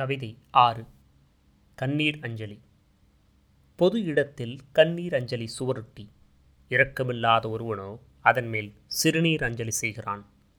கவிதை ஆறு. கண்ணீர் அஞ்சலி. பொது இடத்தில் கண்ணீர் அஞ்சலி சுவரொட்டி. இரக்கமில்லாத ஒருவனோ அதன் மேல் சிறுநீர் அஞ்சலி செய்கிறான்.